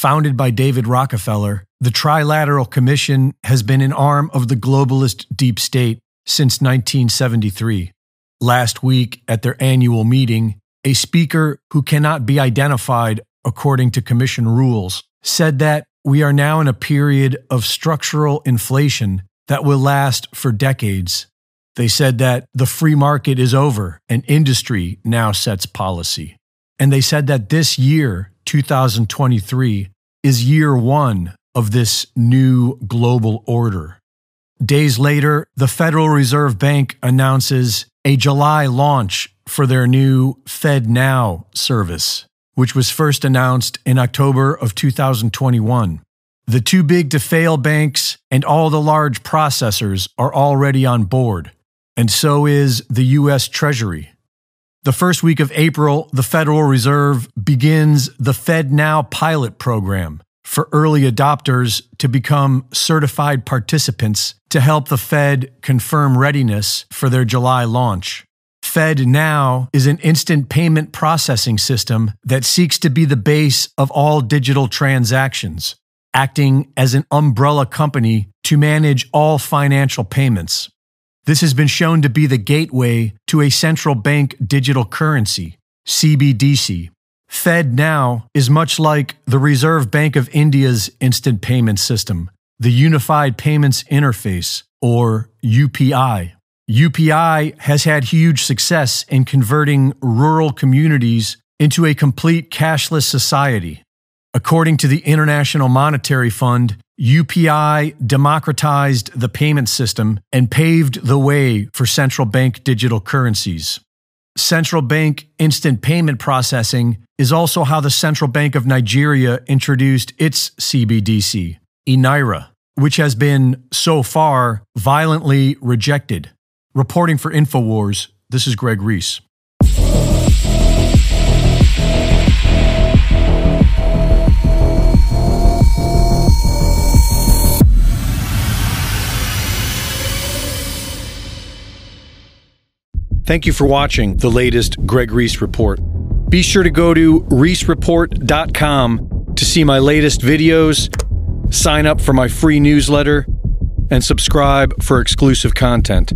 founded by David Rockefeller, the Trilateral Commission has been an arm of the globalist deep state since 1973. Last week, at their annual meeting, a speaker who cannot be identified according to Commission rules said that we are now in a period of structural inflation that will last for decades. They said that the free market is over and industry now sets policy. And they said that this year, 2023, is year one of this new global order. Days later, the Federal Reserve Bank announces a July launch for their new FedNow service, which was first announced in October of 2021. The too big to fail banks and all the large processors are already on board, and so is the U.S. Treasury. The first week of April, the Federal Reserve begins the FedNow pilot program for early adopters to become certified participants to help the Fed confirm readiness for their July launch. FedNow is an instant payment processing system that seeks to be the base of all digital transactions, acting as an umbrella company to manage all financial payments. This has been shown to be the gateway to a central bank digital currency, CBDC. Fed Now is much like the Reserve Bank of India's instant payment system, the Unified Payments Interface, or UPI. UPI has had huge success in converting rural communities into a complete cashless society. According to the International Monetary Fund, UPI democratized the payment system and paved the way for central bank digital currencies. Central bank instant payment processing is also how the Central Bank of Nigeria introduced its CBDC, eNaira, which has been, so far, violently rejected. Reporting for InfoWars, this is Greg Reese. Thank you for watching the latest Greg Reese Report. Be sure to go to reesereport.com to see my latest videos, sign up for my free newsletter, and subscribe for exclusive content.